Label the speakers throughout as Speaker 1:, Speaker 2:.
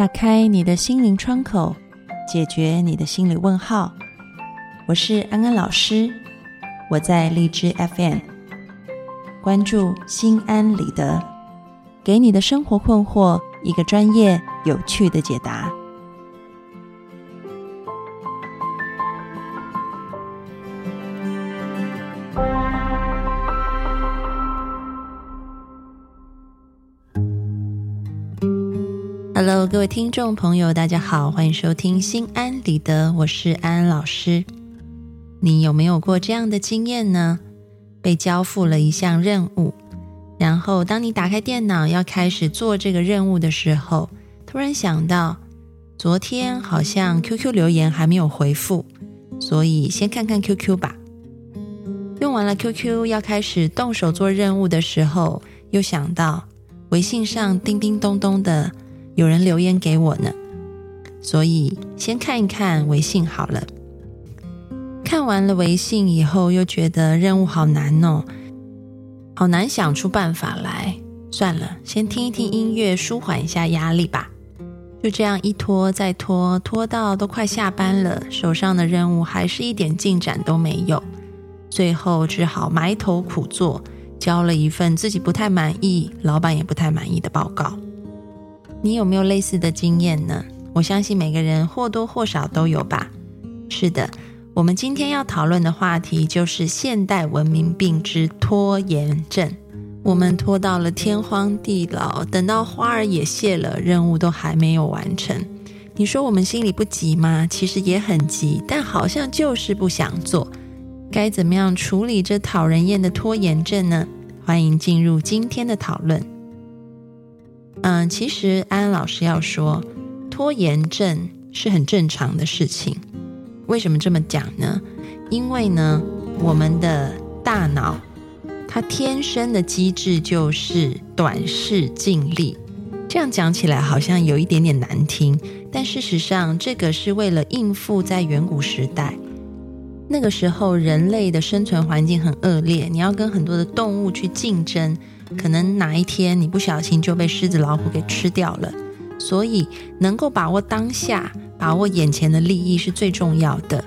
Speaker 1: 打开你的心灵窗口，解决你的心理问号。我是安安老师，我在荔枝 FM，关注心安理得，给你的生活困惑一个专业、有趣的解答。Hello，各位听众朋友，大家好，欢迎收听《心安理得》，我是安安老师。你有没有过这样的经验呢？被交付了一项任务，然后当你打开电脑要开始做这个任务的时候，突然想到昨天好像 QQ 留言还没有回复，所以先看看 QQ 吧。用完了 QQ 要开始动手做任务的时候，又想到微信上叮叮咚咚的。有人留言给我呢，所以先看一看微信好了。看完了微信以后，又觉得任务好难哦，好难想出办法来。算了，先听一听音乐，舒缓一下压力吧。就这样一拖再拖，拖到都快下班了，手上的任务还是一点进展都没有。最后只好埋头苦做，交了一份自己不太满意、老板也不太满意的报告。你有没有类似的经验呢？我相信每个人或多或少都有吧。是的，我们今天要讨论的话题就是现代文明病之拖延症。我们拖到了天荒地老，等到花儿也谢了，任务都还没有完成。你说我们心里不急吗？其实也很急，但好像就是不想做。该怎么样处理这讨人厌的拖延症呢？欢迎进入今天的讨论。嗯，其实安安老师要说，拖延症是很正常的事情。为什么这么讲呢？因为呢，我们的大脑它天生的机制就是短视尽力。这样讲起来好像有一点点难听，但事实上，这个是为了应付在远古时代那个时候人类的生存环境很恶劣，你要跟很多的动物去竞争。可能哪一天你不小心就被狮子老虎给吃掉了，所以能够把握当下、把握眼前的利益是最重要的。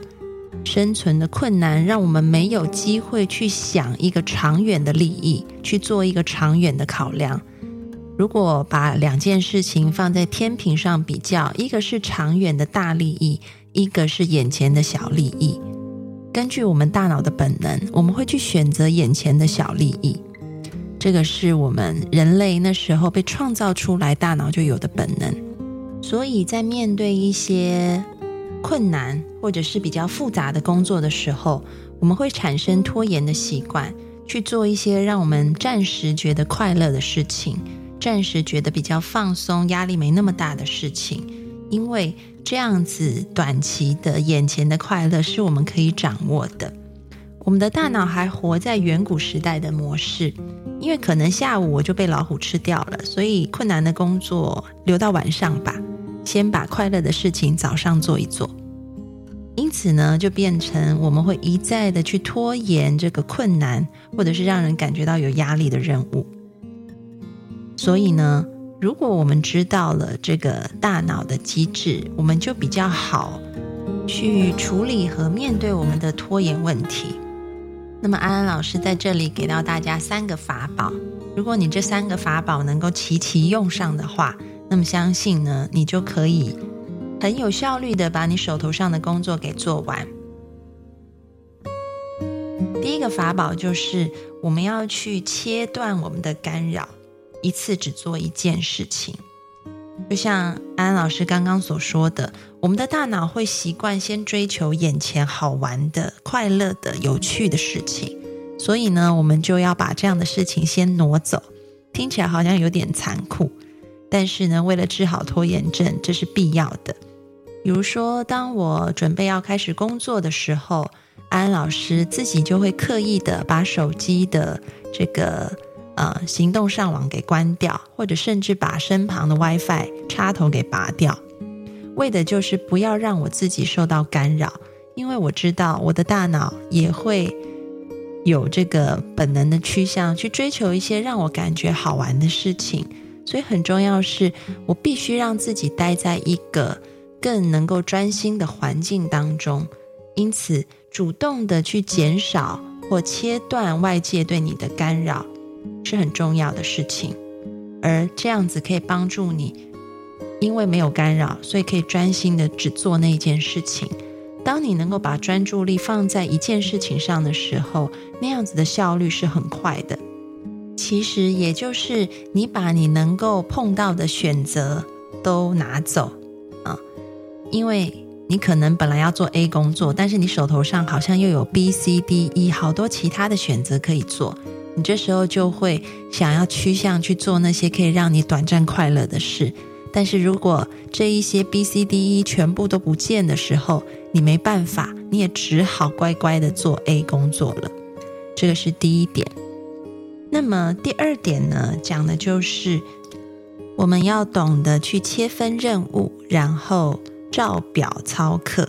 Speaker 1: 生存的困难让我们没有机会去想一个长远的利益，去做一个长远的考量。如果把两件事情放在天平上比较，一个是长远的大利益，一个是眼前的小利益。根据我们大脑的本能，我们会去选择眼前的小利益。这个是我们人类那时候被创造出来，大脑就有的本能。所以在面对一些困难或者是比较复杂的工作的时候，我们会产生拖延的习惯，去做一些让我们暂时觉得快乐的事情，暂时觉得比较放松、压力没那么大的事情，因为这样子短期的眼前的快乐是我们可以掌握的。我们的大脑还活在远古时代的模式。因为可能下午我就被老虎吃掉了，所以困难的工作留到晚上吧，先把快乐的事情早上做一做。因此呢，就变成我们会一再的去拖延这个困难，或者是让人感觉到有压力的任务。所以呢，如果我们知道了这个大脑的机制，我们就比较好去处理和面对我们的拖延问题。那么安安老师在这里给到大家三个法宝，如果你这三个法宝能够齐齐用上的话，那么相信呢，你就可以很有效率的把你手头上的工作给做完。第一个法宝就是我们要去切断我们的干扰，一次只做一件事情。就像安安老师刚刚所说的，我们的大脑会习惯先追求眼前好玩的、快乐的、有趣的事情，所以呢，我们就要把这样的事情先挪走。听起来好像有点残酷，但是呢，为了治好拖延症，这是必要的。比如说，当我准备要开始工作的时候，安安老师自己就会刻意的把手机的这个。呃，行动上网给关掉，或者甚至把身旁的 WiFi 插头给拔掉，为的就是不要让我自己受到干扰。因为我知道我的大脑也会有这个本能的趋向，去追求一些让我感觉好玩的事情。所以很重要是，我必须让自己待在一个更能够专心的环境当中。因此，主动的去减少或切断外界对你的干扰，是很重要的事情。而这样子可以帮助你，因为没有干扰，所以可以专心的只做那一件事情。当你能够把专注力放在一件事情上的时候，那样子的效率是很快的。其实也就是你把你能够碰到的选择都拿走啊，因为你可能本来要做 A 工作，但是你手头上好像又有 B、C、D、E 好多其他的选择可以做，你这时候就会想要趋向去做那些可以让你短暂快乐的事。但是如果这一些 B、C、D、E 全部都不见的时候，你没办法，你也只好乖乖的做 A 工作了。这个是第一点。那么第二点呢，讲的就是我们要懂得去切分任务，然后照表操课。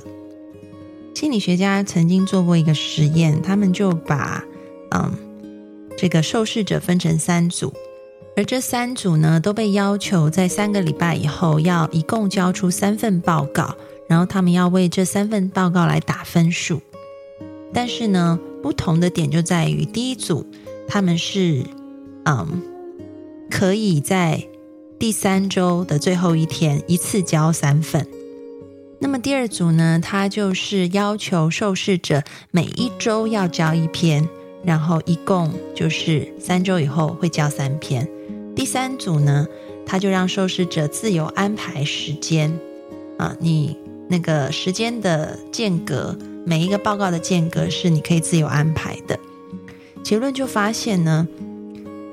Speaker 1: 心理学家曾经做过一个实验，他们就把嗯这个受试者分成三组。而这三组呢，都被要求在三个礼拜以后要一共交出三份报告，然后他们要为这三份报告来打分数。但是呢，不同的点就在于，第一组他们是嗯可以在第三周的最后一天一次交三份，那么第二组呢，他就是要求受试者每一周要交一篇，然后一共就是三周以后会交三篇。第三组呢，他就让受试者自由安排时间啊，你那个时间的间隔，每一个报告的间隔是你可以自由安排的。结论就发现呢，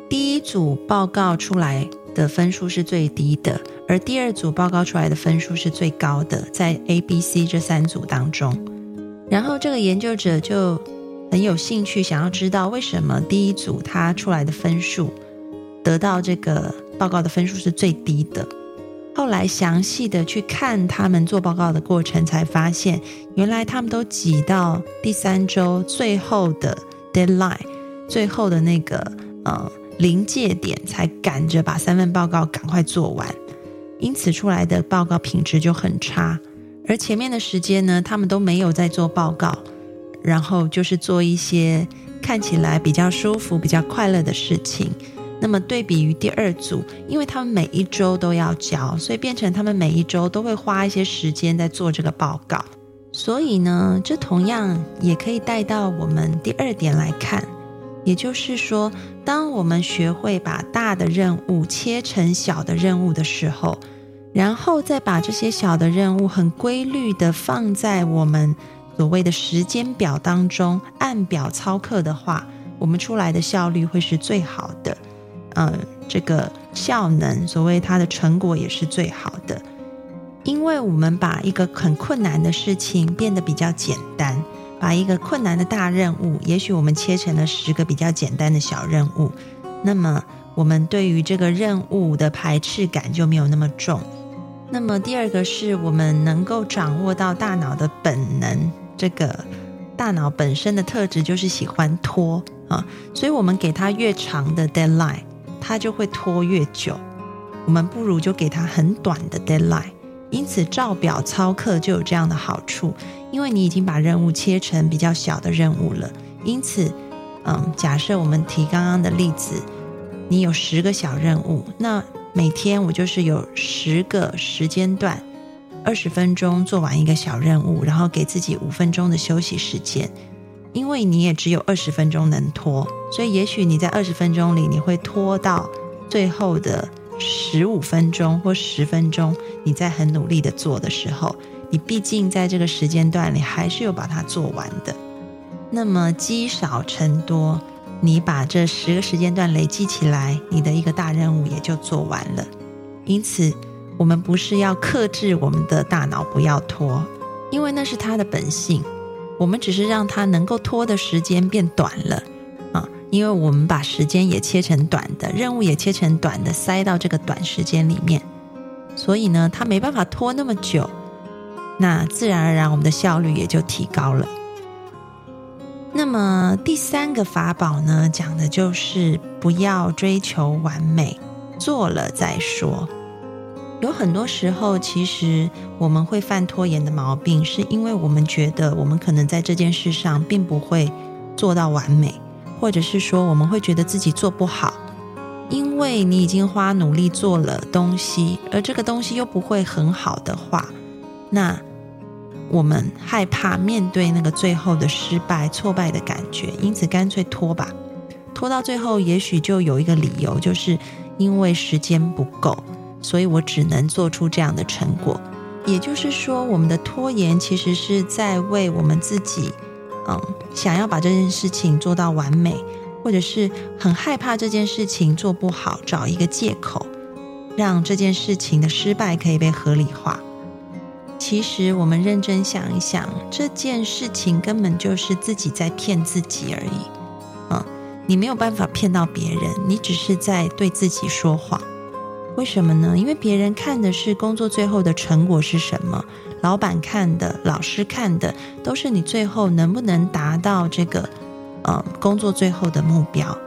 Speaker 1: 第一组报告出来的分数是最低的，而第二组报告出来的分数是最高的，在 A、B、C 这三组当中。然后这个研究者就很有兴趣，想要知道为什么第一组他出来的分数。得到这个报告的分数是最低的。后来详细的去看他们做报告的过程，才发现原来他们都挤到第三周最后的 deadline，最后的那个呃临界点，才赶着把三份报告赶快做完。因此出来的报告品质就很差。而前面的时间呢，他们都没有在做报告，然后就是做一些看起来比较舒服、比较快乐的事情。那么对比于第二组，因为他们每一周都要交，所以变成他们每一周都会花一些时间在做这个报告。所以呢，这同样也可以带到我们第二点来看，也就是说，当我们学会把大的任务切成小的任务的时候，然后再把这些小的任务很规律的放在我们所谓的时间表当中，按表操课的话，我们出来的效率会是最好的。呃，这个效能，所谓它的成果也是最好的，因为我们把一个很困难的事情变得比较简单，把一个困难的大任务，也许我们切成了十个比较简单的小任务，那么我们对于这个任务的排斥感就没有那么重。那么第二个是我们能够掌握到大脑的本能，这个大脑本身的特质就是喜欢拖啊，所以我们给它越长的 deadline。它就会拖越久，我们不如就给它很短的 deadline。因此，照表操课就有这样的好处，因为你已经把任务切成比较小的任务了。因此，嗯，假设我们提刚刚的例子，你有十个小任务，那每天我就是有十个时间段，二十分钟做完一个小任务，然后给自己五分钟的休息时间。因为你也只有二十分钟能拖，所以也许你在二十分钟里，你会拖到最后的十五分钟或十分钟。你在很努力的做的时候，你毕竟在这个时间段里还是有把它做完的。那么积少成多，你把这十个时间段累积起来，你的一个大任务也就做完了。因此，我们不是要克制我们的大脑不要拖，因为那是它的本性。我们只是让它能够拖的时间变短了啊，因为我们把时间也切成短的，任务也切成短的，塞到这个短时间里面，所以呢，它没办法拖那么久，那自然而然我们的效率也就提高了。那么第三个法宝呢，讲的就是不要追求完美，做了再说。有很多时候，其实我们会犯拖延的毛病，是因为我们觉得我们可能在这件事上并不会做到完美，或者是说我们会觉得自己做不好。因为你已经花努力做了东西，而这个东西又不会很好的话，那我们害怕面对那个最后的失败、挫败的感觉，因此干脆拖吧。拖到最后，也许就有一个理由，就是因为时间不够。所以我只能做出这样的成果，也就是说，我们的拖延其实是在为我们自己，嗯，想要把这件事情做到完美，或者是很害怕这件事情做不好，找一个借口，让这件事情的失败可以被合理化。其实我们认真想一想，这件事情根本就是自己在骗自己而已。嗯，你没有办法骗到别人，你只是在对自己说谎。为什么呢？因为别人看的是工作最后的成果是什么，老板看的、老师看的，都是你最后能不能达到这个，呃，工作最后的目标。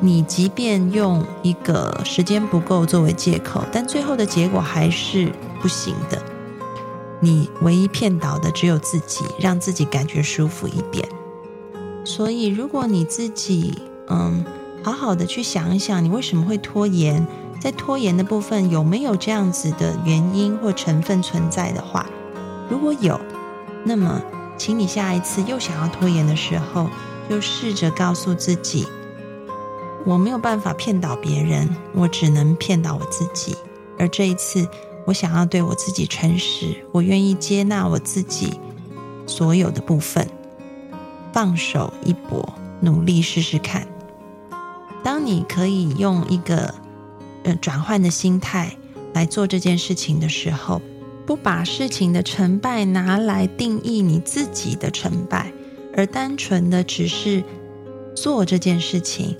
Speaker 1: 你即便用一个时间不够作为借口，但最后的结果还是不行的。你唯一骗倒的只有自己，让自己感觉舒服一点。所以，如果你自己，嗯，好好的去想一想，你为什么会拖延？在拖延的部分有没有这样子的原因或成分存在的话，如果有，那么请你下一次又想要拖延的时候，就试着告诉自己：我没有办法骗倒别人，我只能骗倒我自己。而这一次，我想要对我自己诚实，我愿意接纳我自己所有的部分，放手一搏，努力试试看。当你可以用一个。呃，转换的心态来做这件事情的时候，不把事情的成败拿来定义你自己的成败，而单纯的只是做这件事情，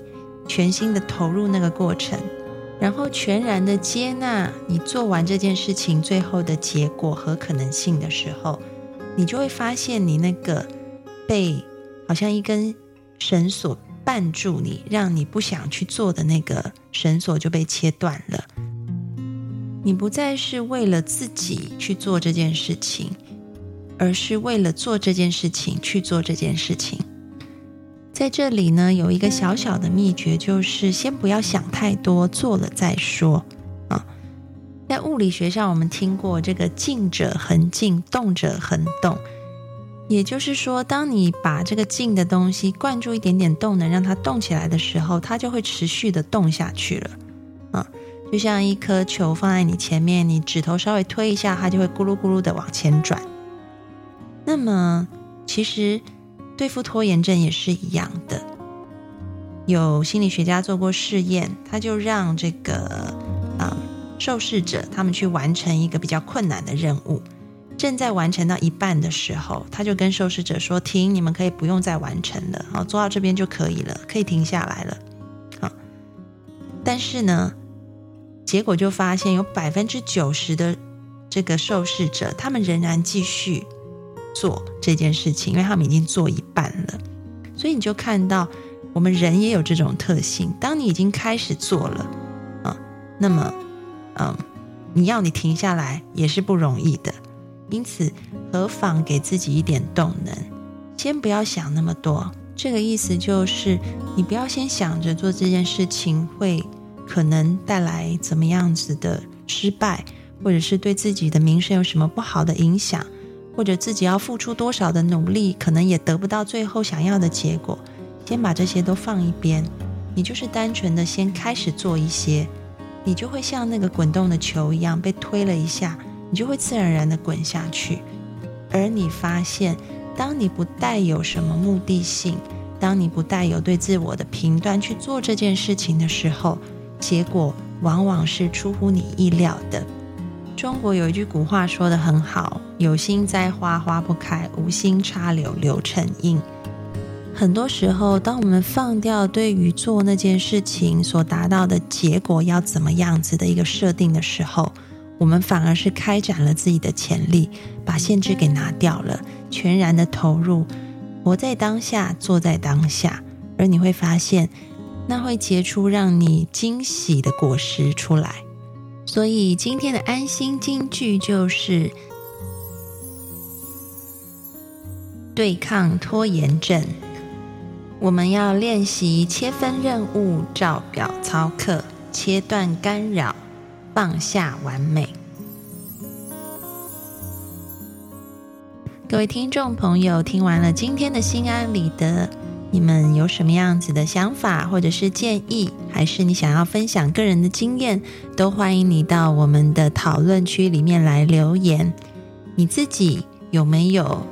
Speaker 1: 全心的投入那个过程，然后全然的接纳你做完这件事情最后的结果和可能性的时候，你就会发现你那个被好像一根绳索。绊住你，让你不想去做的那个绳索就被切断了。你不再是为了自己去做这件事情，而是为了做这件事情去做这件事情。在这里呢，有一个小小的秘诀，就是先不要想太多，做了再说啊。在物理学上，我们听过这个“静者恒静，动者恒动”。也就是说，当你把这个静的东西灌注一点点动能，让它动起来的时候，它就会持续的动下去了。啊，就像一颗球放在你前面，你指头稍微推一下，它就会咕噜咕噜的往前转。那么，其实对付拖延症也是一样的。有心理学家做过试验，他就让这个啊受试者他们去完成一个比较困难的任务。正在完成到一半的时候，他就跟受试者说：“停，你们可以不用再完成了，好，做到这边就可以了，可以停下来了。”好，但是呢，结果就发现有百分之九十的这个受试者，他们仍然继续做这件事情，因为他们已经做一半了。所以你就看到，我们人也有这种特性，当你已经开始做了啊，那么，嗯，你要你停下来也是不容易的。因此，何妨给自己一点动能？先不要想那么多。这个意思就是，你不要先想着做这件事情会可能带来怎么样子的失败，或者是对自己的名声有什么不好的影响，或者自己要付出多少的努力，可能也得不到最后想要的结果。先把这些都放一边，你就是单纯的先开始做一些，你就会像那个滚动的球一样被推了一下。你就会自然而然的滚下去，而你发现，当你不带有什么目的性，当你不带有对自我的评断去做这件事情的时候，结果往往是出乎你意料的。中国有一句古话说的很好：“有心栽花花不开，无心插柳柳成荫。”很多时候，当我们放掉对于做那件事情所达到的结果要怎么样子的一个设定的时候，我们反而是开展了自己的潜力，把限制给拿掉了，全然的投入，活在当下，做在当下。而你会发现，那会结出让你惊喜的果实出来。所以今天的安心金句就是对抗拖延症。我们要练习切分任务、照表操课、切断干扰、放下完美。各位听众朋友，听完了今天的心安理得，你们有什么样子的想法或者是建议，还是你想要分享个人的经验，都欢迎你到我们的讨论区里面来留言。你自己有没有？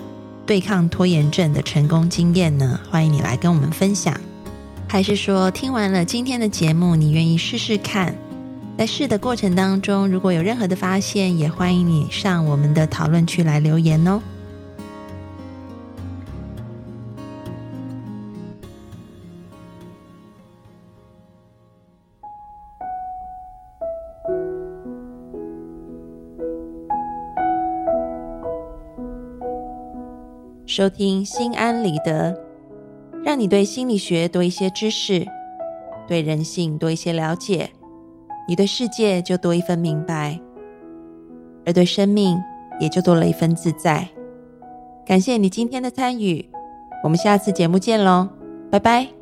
Speaker 1: 对抗拖延症的成功经验呢？欢迎你来跟我们分享。还是说听完了今天的节目，你愿意试试看？在试的过程当中，如果有任何的发现，也欢迎你上我们的讨论区来留言哦。收听心安理得，让你对心理学多一些知识，对人性多一些了解，你对世界就多一份明白，而对生命也就多了一份自在。感谢你今天的参与，我们下次节目见喽，拜拜。